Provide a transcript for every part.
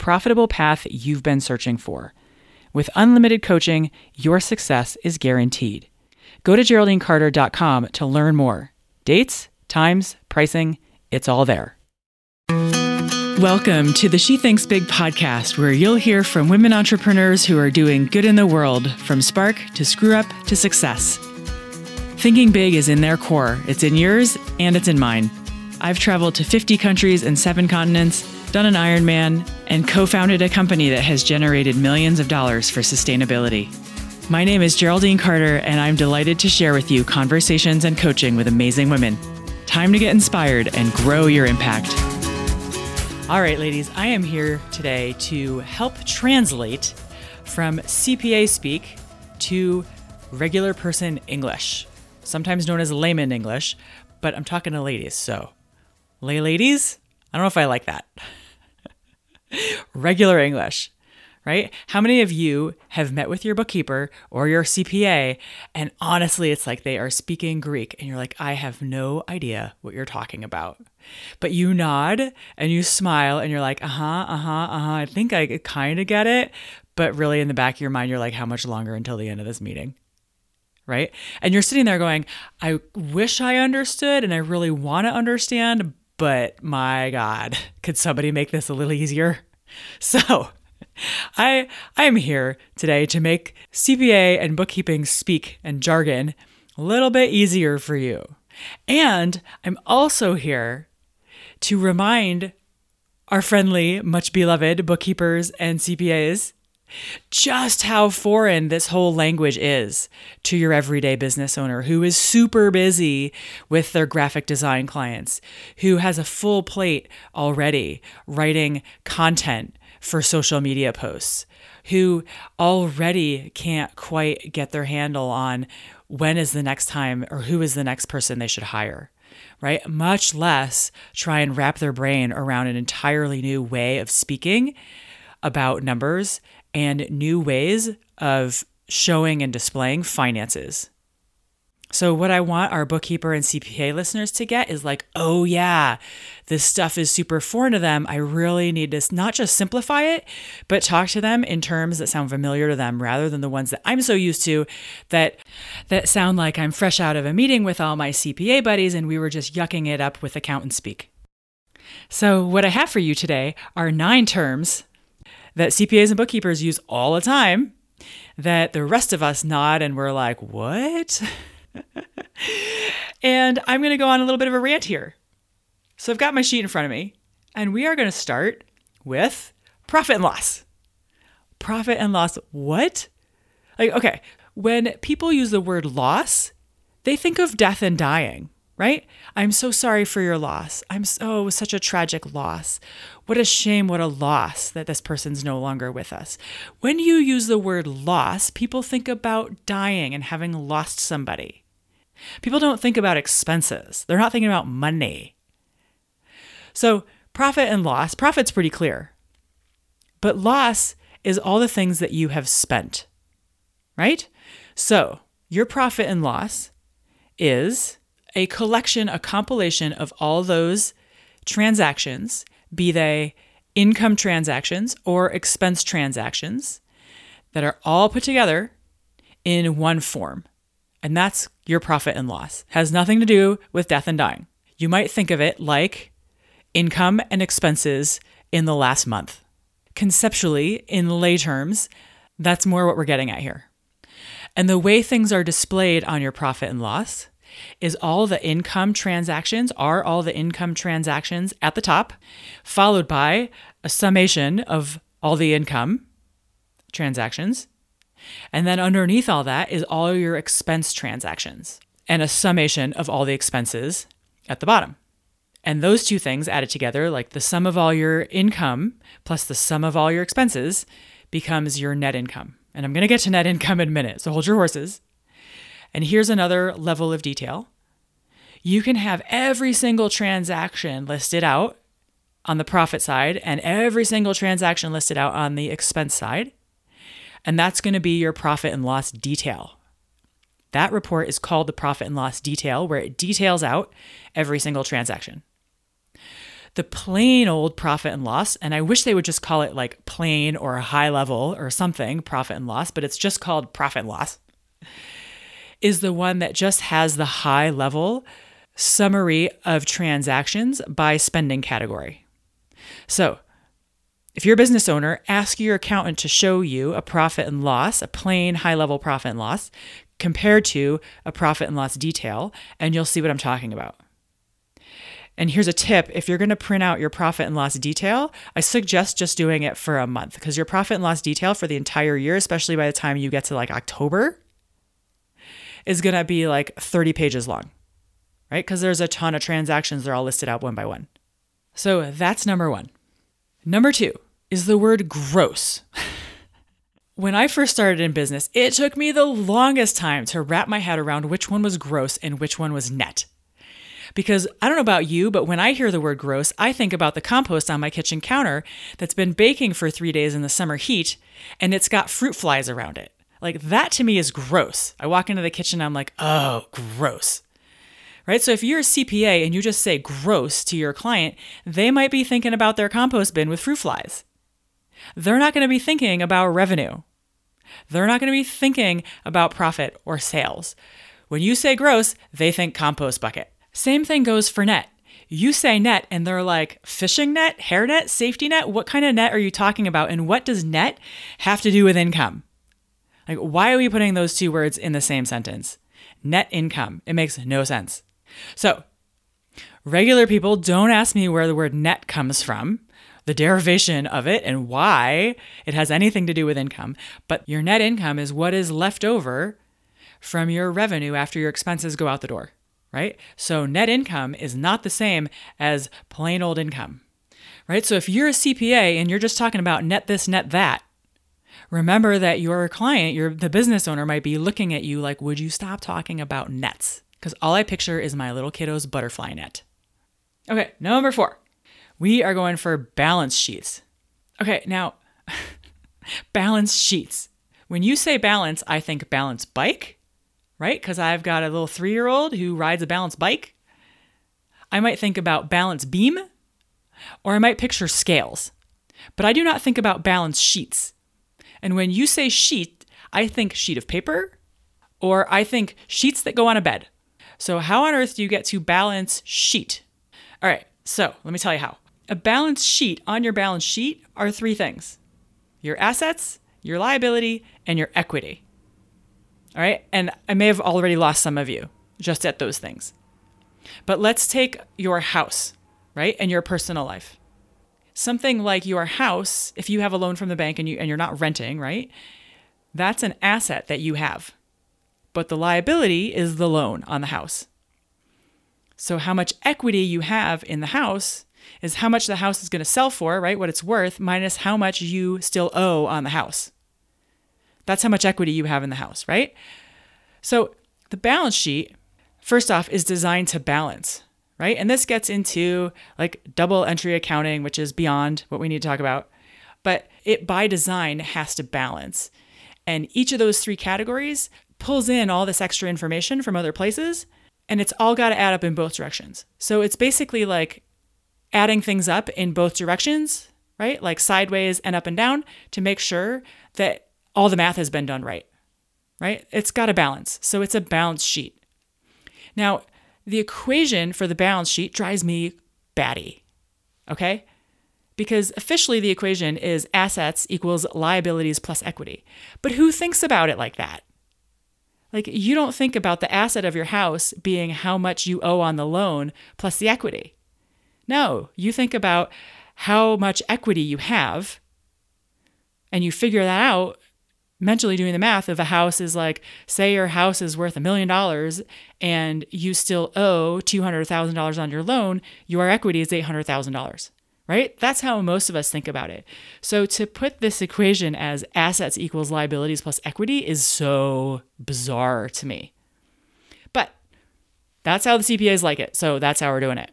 profitable path you've been searching for. With unlimited coaching, your success is guaranteed. Go to GeraldineCarter.com to learn more. Dates, times, pricing, it's all there. Welcome to the She Thinks Big podcast, where you'll hear from women entrepreneurs who are doing good in the world, from spark to screw up to success. Thinking big is in their core, it's in yours and it's in mine. I've traveled to 50 countries and seven continents, done an Ironman, and co founded a company that has generated millions of dollars for sustainability. My name is Geraldine Carter, and I'm delighted to share with you conversations and coaching with amazing women. Time to get inspired and grow your impact. All right, ladies, I am here today to help translate from CPA speak to regular person English, sometimes known as layman English, but I'm talking to ladies, so lay ladies? I don't know if I like that. regular English right? How many of you have met with your bookkeeper or your CPA and honestly it's like they are speaking Greek and you're like, I have no idea what you're talking about. But you nod and you smile and you're like, uh huh, uh huh, uh huh. I think I kind of get it. But really in the back of your mind, you're like, how much longer until the end of this meeting? Right? And you're sitting there going, I wish I understood and I really want to understand, but my God, could somebody make this a little easier? So, I I am here today to make CPA and bookkeeping speak and jargon a little bit easier for you. And I'm also here to remind our friendly, much beloved bookkeepers and CPAs just how foreign this whole language is to your everyday business owner who is super busy with their graphic design clients, who has a full plate already writing content for social media posts, who already can't quite get their handle on when is the next time or who is the next person they should hire, right? Much less try and wrap their brain around an entirely new way of speaking about numbers and new ways of showing and displaying finances. So, what I want our bookkeeper and CPA listeners to get is like, oh, yeah, this stuff is super foreign to them. I really need to not just simplify it, but talk to them in terms that sound familiar to them rather than the ones that I'm so used to that, that sound like I'm fresh out of a meeting with all my CPA buddies and we were just yucking it up with accountant speak. So, what I have for you today are nine terms that CPAs and bookkeepers use all the time that the rest of us nod and we're like, what? and I'm going to go on a little bit of a rant here. So I've got my sheet in front of me, and we are going to start with profit and loss. Profit and loss, what? Like, okay, when people use the word loss, they think of death and dying, right? I'm so sorry for your loss. I'm so such a tragic loss. What a shame, what a loss that this person's no longer with us. When you use the word loss, people think about dying and having lost somebody. People don't think about expenses, they're not thinking about money. So, profit and loss, profit's pretty clear. But loss is all the things that you have spent, right? So, your profit and loss is a collection, a compilation of all those transactions, be they income transactions or expense transactions, that are all put together in one form. And that's your profit and loss. Has nothing to do with death and dying. You might think of it like income and expenses in the last month. Conceptually, in lay terms, that's more what we're getting at here. And the way things are displayed on your profit and loss is all the income transactions, are all the income transactions at the top, followed by a summation of all the income transactions. And then underneath all that is all your expense transactions and a summation of all the expenses at the bottom. And those two things added together, like the sum of all your income plus the sum of all your expenses, becomes your net income. And I'm going to get to net income in a minute, so hold your horses. And here's another level of detail you can have every single transaction listed out on the profit side and every single transaction listed out on the expense side. And that's going to be your profit and loss detail. That report is called the profit and loss detail, where it details out every single transaction. The plain old profit and loss, and I wish they would just call it like plain or high level or something, profit and loss, but it's just called profit and loss, is the one that just has the high level summary of transactions by spending category. So, if you're a business owner, ask your accountant to show you a profit and loss, a plain high level profit and loss, compared to a profit and loss detail, and you'll see what I'm talking about. And here's a tip if you're going to print out your profit and loss detail, I suggest just doing it for a month because your profit and loss detail for the entire year, especially by the time you get to like October, is going to be like 30 pages long, right? Because there's a ton of transactions, they're all listed out one by one. So that's number one. Number two is the word gross. when I first started in business, it took me the longest time to wrap my head around which one was gross and which one was net. Because I don't know about you, but when I hear the word gross, I think about the compost on my kitchen counter that's been baking for three days in the summer heat and it's got fruit flies around it. Like that to me is gross. I walk into the kitchen, I'm like, oh, gross right? So if you're a CPA and you just say gross to your client, they might be thinking about their compost bin with fruit flies. They're not going to be thinking about revenue. They're not going to be thinking about profit or sales. When you say gross, they think compost bucket. Same thing goes for net. You say net and they're like fishing net, hair net, safety net. What kind of net are you talking about? And what does net have to do with income? Like, why are we putting those two words in the same sentence? Net income. It makes no sense. So, regular people don't ask me where the word net comes from, the derivation of it, and why it has anything to do with income. But your net income is what is left over from your revenue after your expenses go out the door, right? So, net income is not the same as plain old income, right? So, if you're a CPA and you're just talking about net this, net that, remember that your client, your the business owner might be looking at you like, would you stop talking about nets? because all I picture is my little kiddo's butterfly net. Okay, number four, we are going for balance sheets. Okay, now, balance sheets. When you say balance, I think balance bike, right? Because I've got a little three year old who rides a balance bike. I might think about balance beam, or I might picture scales. But I do not think about balance sheets. And when you say sheet, I think sheet of paper, or I think sheets that go on a bed. So, how on earth do you get to balance sheet? All right, so let me tell you how. A balance sheet on your balance sheet are three things your assets, your liability, and your equity. All right, and I may have already lost some of you just at those things. But let's take your house, right, and your personal life. Something like your house, if you have a loan from the bank and you and you're not renting, right? That's an asset that you have but the liability is the loan on the house. So, how much equity you have in the house is how much the house is going to sell for, right? What it's worth, minus how much you still owe on the house. That's how much equity you have in the house, right? So, the balance sheet, first off, is designed to balance, right? And this gets into like double entry accounting, which is beyond what we need to talk about. But it by design has to balance. And each of those three categories pulls in all this extra information from other places, and it's all got to add up in both directions. So it's basically like adding things up in both directions, right? Like sideways and up and down to make sure that all the math has been done right, right? It's got a balance. So it's a balance sheet. Now, the equation for the balance sheet drives me batty, okay? Because officially the equation is assets equals liabilities plus equity. But who thinks about it like that? Like, you don't think about the asset of your house being how much you owe on the loan plus the equity. No, you think about how much equity you have and you figure that out mentally doing the math if a house is like say your house is worth a million dollars and you still owe $200,000 on your loan, your equity is $800,000 right? That's how most of us think about it. So to put this equation as assets equals liabilities plus equity is so bizarre to me. But that's how the CPAs like it. So that's how we're doing it.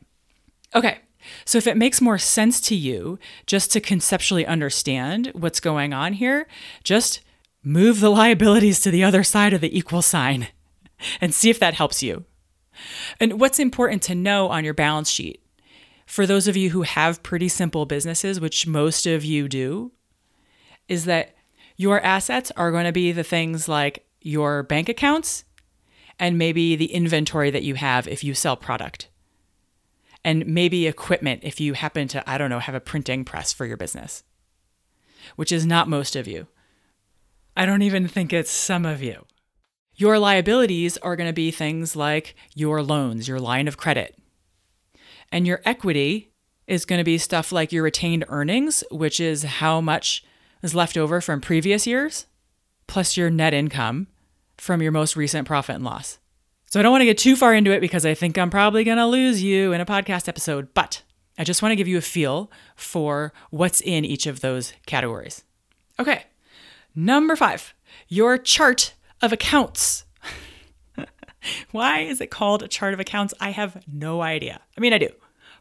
Okay. So if it makes more sense to you just to conceptually understand what's going on here, just move the liabilities to the other side of the equal sign and see if that helps you. And what's important to know on your balance sheet for those of you who have pretty simple businesses, which most of you do, is that your assets are going to be the things like your bank accounts and maybe the inventory that you have if you sell product. And maybe equipment if you happen to, I don't know, have a printing press for your business, which is not most of you. I don't even think it's some of you. Your liabilities are going to be things like your loans, your line of credit, and your equity is going to be stuff like your retained earnings, which is how much is left over from previous years, plus your net income from your most recent profit and loss. So I don't want to get too far into it because I think I'm probably going to lose you in a podcast episode, but I just want to give you a feel for what's in each of those categories. Okay, number five, your chart of accounts. Why is it called a chart of accounts? I have no idea. I mean, I do,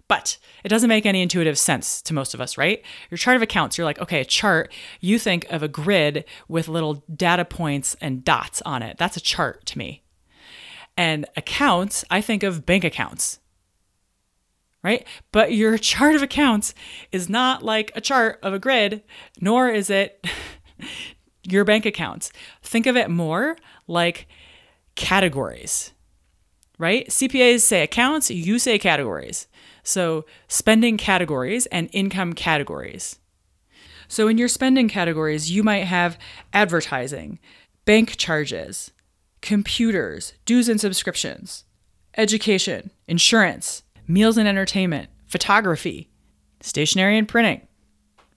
but it doesn't make any intuitive sense to most of us, right? Your chart of accounts, you're like, okay, a chart, you think of a grid with little data points and dots on it. That's a chart to me. And accounts, I think of bank accounts, right? But your chart of accounts is not like a chart of a grid, nor is it your bank accounts. Think of it more like categories, right? CPAs say accounts, you say categories. So, spending categories and income categories. So, in your spending categories, you might have advertising, bank charges, computers, dues and subscriptions, education, insurance, meals and entertainment, photography, stationery and printing,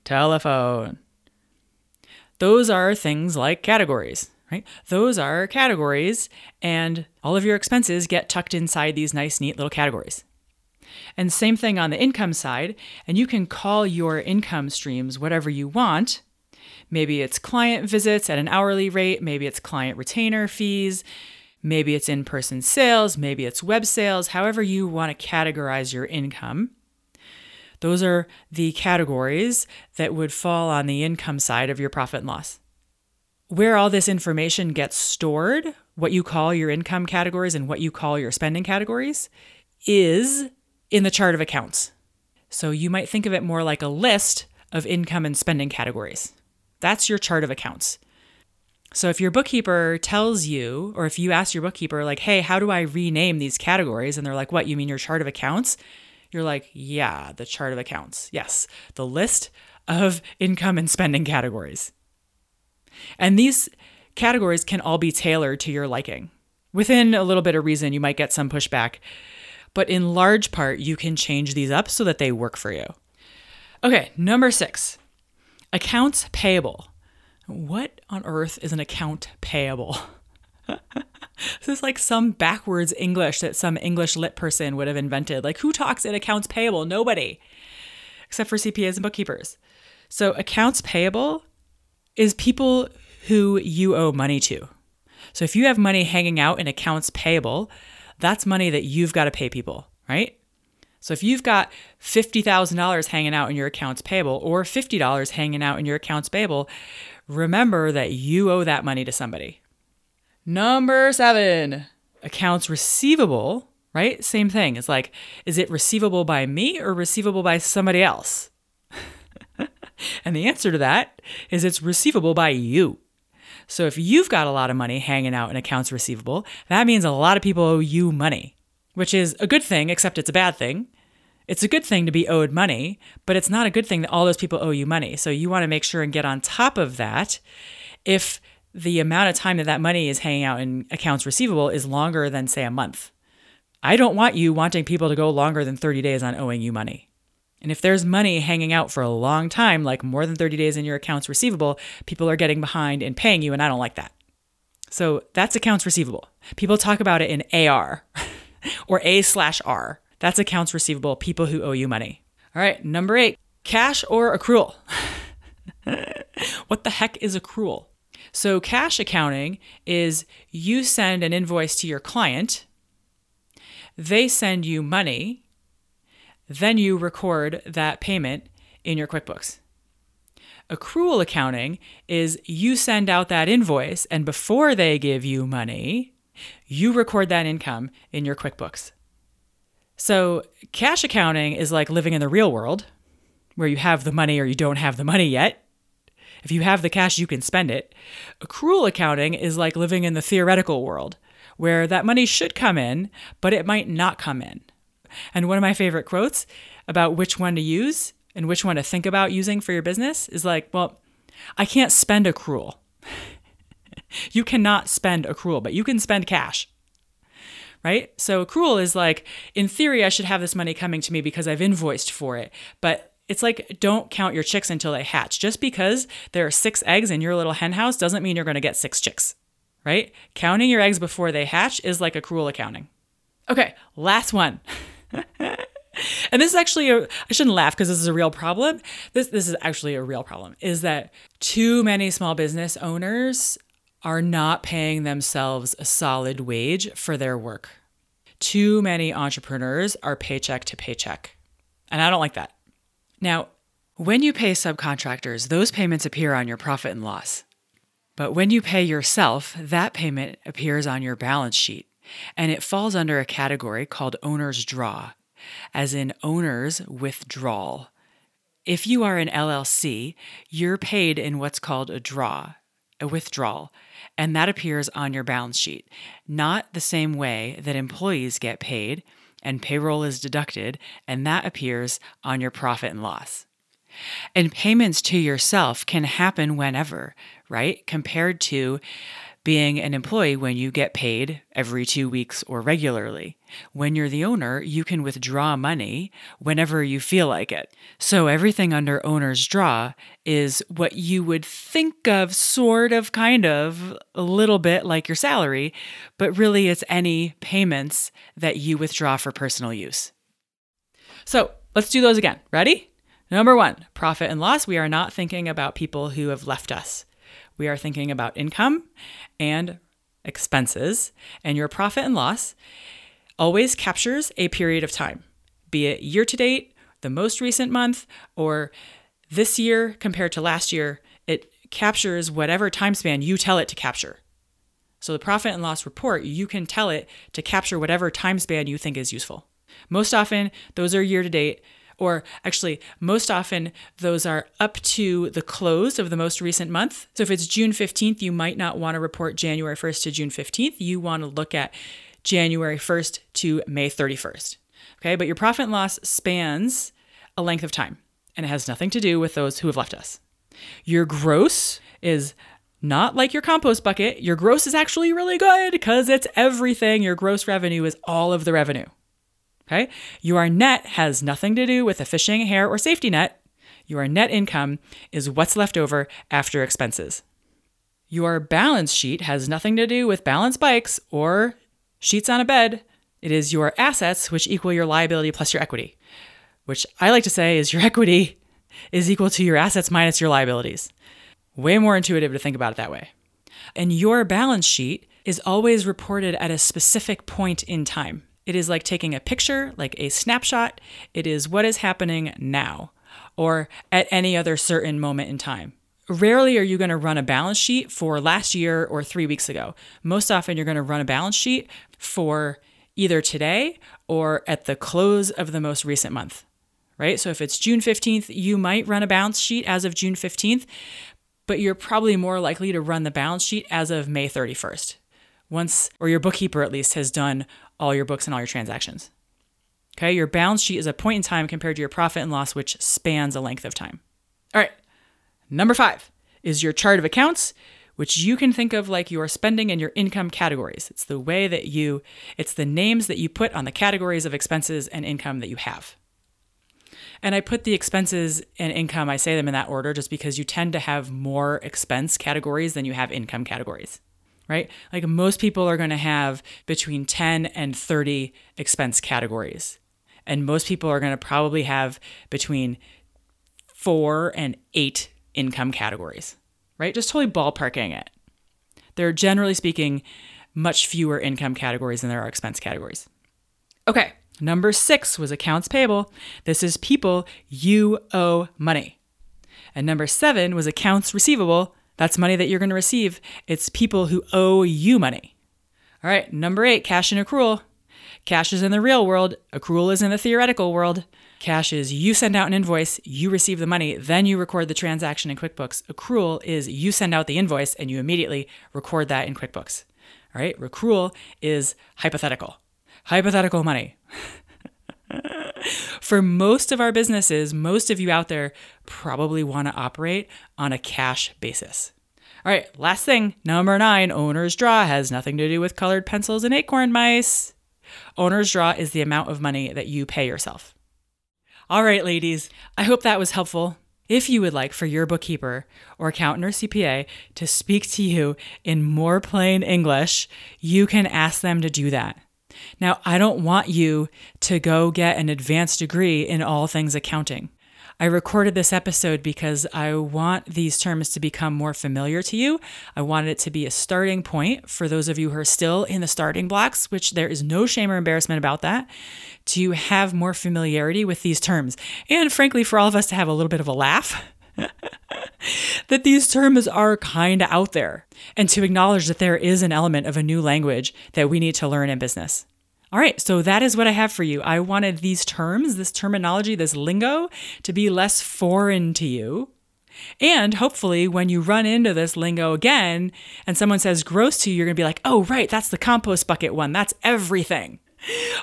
telephone. Those are things like categories right? Those are categories, and all of your expenses get tucked inside these nice, neat little categories. And same thing on the income side, and you can call your income streams whatever you want. Maybe it's client visits at an hourly rate, maybe it's client retainer fees, maybe it's in person sales, maybe it's web sales, however you want to categorize your income. Those are the categories that would fall on the income side of your profit and loss where all this information gets stored, what you call your income categories and what you call your spending categories, is in the chart of accounts. So you might think of it more like a list of income and spending categories. That's your chart of accounts. So if your bookkeeper tells you, or if you ask your bookkeeper, like, hey, how do I rename these categories? And they're like, what, you mean your chart of accounts? You're like, yeah, the chart of accounts. Yes, the list of income and spending categories. And these categories can all be tailored to your liking. Within a little bit of reason, you might get some pushback, but in large part, you can change these up so that they work for you. Okay, number six accounts payable. What on earth is an account payable? this is like some backwards English that some English lit person would have invented. Like, who talks in accounts payable? Nobody, except for CPAs and bookkeepers. So, accounts payable is people who you owe money to. So if you have money hanging out in accounts payable, that's money that you've got to pay people, right? So if you've got $50,000 hanging out in your accounts payable or $50 hanging out in your accounts payable, remember that you owe that money to somebody. Number seven, accounts receivable, right? Same thing. It's like, is it receivable by me or receivable by somebody else? And the answer to that is it's receivable by you. So if you've got a lot of money hanging out in accounts receivable, that means a lot of people owe you money, which is a good thing, except it's a bad thing. It's a good thing to be owed money, but it's not a good thing that all those people owe you money. So you want to make sure and get on top of that if the amount of time that that money is hanging out in accounts receivable is longer than, say, a month. I don't want you wanting people to go longer than 30 days on owing you money. And if there's money hanging out for a long time, like more than 30 days in your accounts receivable, people are getting behind in paying you, and I don't like that. So that's accounts receivable. People talk about it in AR or A slash R. That's accounts receivable, people who owe you money. All right, number eight, cash or accrual. what the heck is accrual? So, cash accounting is you send an invoice to your client, they send you money, then you record that payment in your QuickBooks. Accrual accounting is you send out that invoice, and before they give you money, you record that income in your QuickBooks. So, cash accounting is like living in the real world where you have the money or you don't have the money yet. If you have the cash, you can spend it. Accrual accounting is like living in the theoretical world where that money should come in, but it might not come in. And one of my favorite quotes about which one to use and which one to think about using for your business is like, well, I can't spend accrual. you cannot spend accrual, but you can spend cash. Right? So accrual is like, in theory, I should have this money coming to me because I've invoiced for it. But it's like, don't count your chicks until they hatch. Just because there are six eggs in your little hen house doesn't mean you're going to get six chicks, right? Counting your eggs before they hatch is like accrual accounting. Okay, last one. and this is actually a, I shouldn't laugh because this is a real problem. This this is actually a real problem is that too many small business owners are not paying themselves a solid wage for their work. Too many entrepreneurs are paycheck to paycheck. And I don't like that. Now, when you pay subcontractors, those payments appear on your profit and loss. But when you pay yourself, that payment appears on your balance sheet, and it falls under a category called owner's draw, as in owner's withdrawal. If you are an LLC, you're paid in what's called a draw, a withdrawal, and that appears on your balance sheet, not the same way that employees get paid and payroll is deducted, and that appears on your profit and loss. And payments to yourself can happen whenever, right? Compared to being an employee when you get paid every two weeks or regularly. When you're the owner, you can withdraw money whenever you feel like it. So everything under owner's draw is what you would think of, sort of, kind of, a little bit like your salary, but really it's any payments that you withdraw for personal use. So let's do those again. Ready? Number one, profit and loss. We are not thinking about people who have left us we are thinking about income and expenses, and your profit and loss always captures a period of time, be it year to date, the most recent month, or this year compared to last year. It captures whatever time span you tell it to capture. So the profit and loss report, you can tell it to capture whatever time span you think is useful. Most often, those are year to date or actually, most often those are up to the close of the most recent month. So if it's June 15th, you might not want to report January 1st to June 15th. You want to look at January 1st to May 31st. Okay, but your profit and loss spans a length of time and it has nothing to do with those who have left us. Your gross is not like your compost bucket. Your gross is actually really good because it's everything. Your gross revenue is all of the revenue. Okay. Your net has nothing to do with a fishing, hair, or safety net. Your net income is what's left over after expenses. Your balance sheet has nothing to do with balance bikes or sheets on a bed. It is your assets which equal your liability plus your equity, which I like to say is your equity is equal to your assets minus your liabilities. Way more intuitive to think about it that way. And your balance sheet is always reported at a specific point in time. It is like taking a picture, like a snapshot. It is what is happening now or at any other certain moment in time. Rarely are you going to run a balance sheet for last year or three weeks ago. Most often, you're going to run a balance sheet for either today or at the close of the most recent month, right? So if it's June 15th, you might run a balance sheet as of June 15th, but you're probably more likely to run the balance sheet as of May 31st. Once, or your bookkeeper at least, has done all your books and all your transactions. Okay, your balance sheet is a point in time compared to your profit and loss, which spans a length of time. All right, number five is your chart of accounts, which you can think of like your spending and your income categories. It's the way that you, it's the names that you put on the categories of expenses and income that you have. And I put the expenses and income, I say them in that order just because you tend to have more expense categories than you have income categories, right? Like most people are going to have between 10 and 30 expense categories. And most people are going to probably have between four and eight income categories, right? Just totally ballparking it. There are generally speaking much fewer income categories than there are expense categories. Okay, Number six was accounts payable. This is people you owe money. And number seven was accounts receivable. That's money that you're going to receive. It's people who owe you money. All right, number eight, cash and accrual. Cash is in the real world, accrual is in the theoretical world. Cash is you send out an invoice, you receive the money, then you record the transaction in QuickBooks. Accrual is you send out the invoice and you immediately record that in QuickBooks. All right, accrual is hypothetical. Hypothetical money. For most of our businesses, most of you out there probably want to operate on a cash basis. All right, last thing, number nine, owner's draw has nothing to do with colored pencils and acorn mice. Owner's draw is the amount of money that you pay yourself. All right, ladies, I hope that was helpful. If you would like for your bookkeeper or accountant or CPA to speak to you in more plain English, you can ask them to do that. Now, I don't want you to go get an advanced degree in all things accounting. I recorded this episode because I want these terms to become more familiar to you. I wanted it to be a starting point for those of you who are still in the starting blocks, which there is no shame or embarrassment about that, to have more familiarity with these terms. And frankly, for all of us to have a little bit of a laugh. that these terms are kind of out there, and to acknowledge that there is an element of a new language that we need to learn in business. All right, so that is what I have for you. I wanted these terms, this terminology, this lingo to be less foreign to you. And hopefully, when you run into this lingo again and someone says gross to you, you're going to be like, oh, right, that's the compost bucket one. That's everything.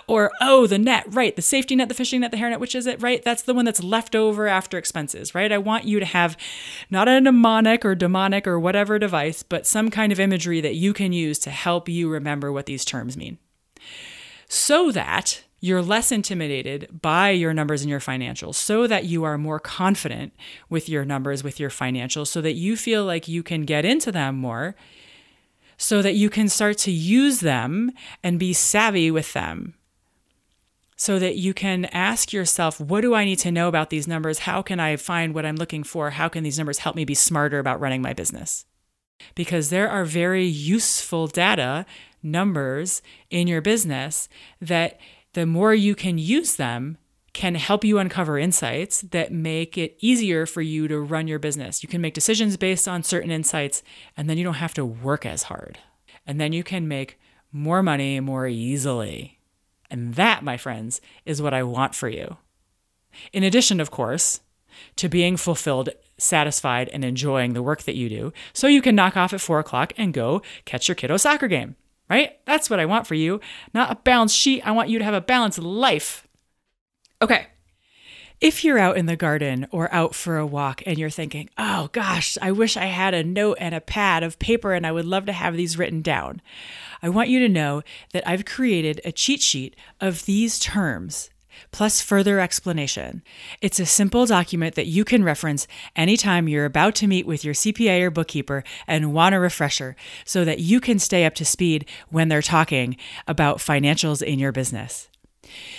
Or, oh, the net, right, the safety net, the fishing net, the hairnet, which is it, right? That's the one that's left over after expenses, right? I want you to have not a mnemonic or demonic or whatever device, but some kind of imagery that you can use to help you remember what these terms mean so that you're less intimidated by your numbers and your financials, so that you are more confident with your numbers, with your financials, so that you feel like you can get into them more, so that you can start to use them and be savvy with them. So that you can ask yourself, what do I need to know about these numbers? How can I find what I'm looking for? How can these numbers help me be smarter about running my business? Because there are very useful data numbers in your business that the more you can use them can help you uncover insights that make it easier for you to run your business. You can make decisions based on certain insights, and then you don't have to work as hard. And then you can make more money more easily. And that, my friends, is what I want for you. In addition, of course, to being fulfilled, satisfied, and enjoying the work that you do, so you can knock off at four o'clock and go catch your kiddo soccer game right? That's what I want for you. Not a balanced sheet. I want you to have a balanced life. Okay. If you're out in the garden or out for a walk and you're thinking, oh gosh, I wish I had a note and a pad of paper and I would love to have these written down, I want you to know that I've created a cheat sheet of these terms plus further explanation. It's a simple document that you can reference anytime you're about to meet with your CPA or bookkeeper and want a refresher so that you can stay up to speed when they're talking about financials in your business.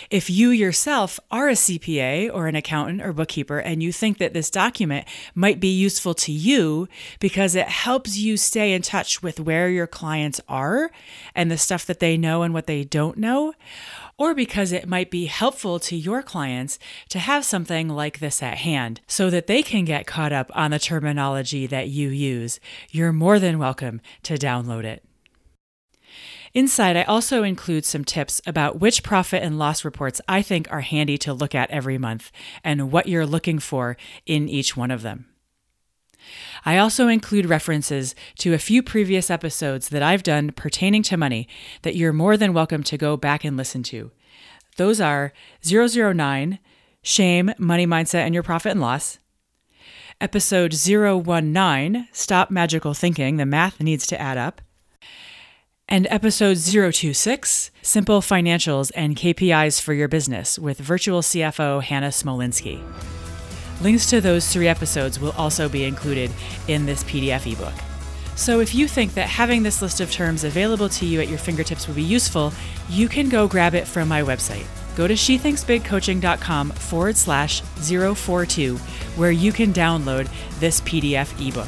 If you yourself are a CPA or an accountant or bookkeeper and you think that this document might be useful to you because it helps you stay in touch with where your clients are and the stuff that they know and what they don't know, or because it might be helpful to your clients to have something like this at hand so that they can get caught up on the terminology that you use, you're more than welcome to download it. Inside, I also include some tips about which profit and loss reports I think are handy to look at every month and what you're looking for in each one of them. I also include references to a few previous episodes that I've done pertaining to money that you're more than welcome to go back and listen to. Those are 009, Shame, Money Mindset, and Your Profit and Loss, Episode 019 Stop Magical Thinking, the math needs to add up. And episode 026 Simple Financials and KPIs for Your Business with virtual CFO Hannah Smolinsky. Links to those three episodes will also be included in this PDF ebook. So if you think that having this list of terms available to you at your fingertips would be useful, you can go grab it from my website. Go to shethinksbigcoaching.com forward slash 042, where you can download this PDF ebook.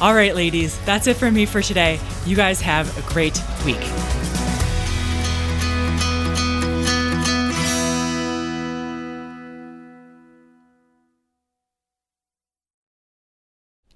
All right, ladies, that's it for me for today. You guys have a great week.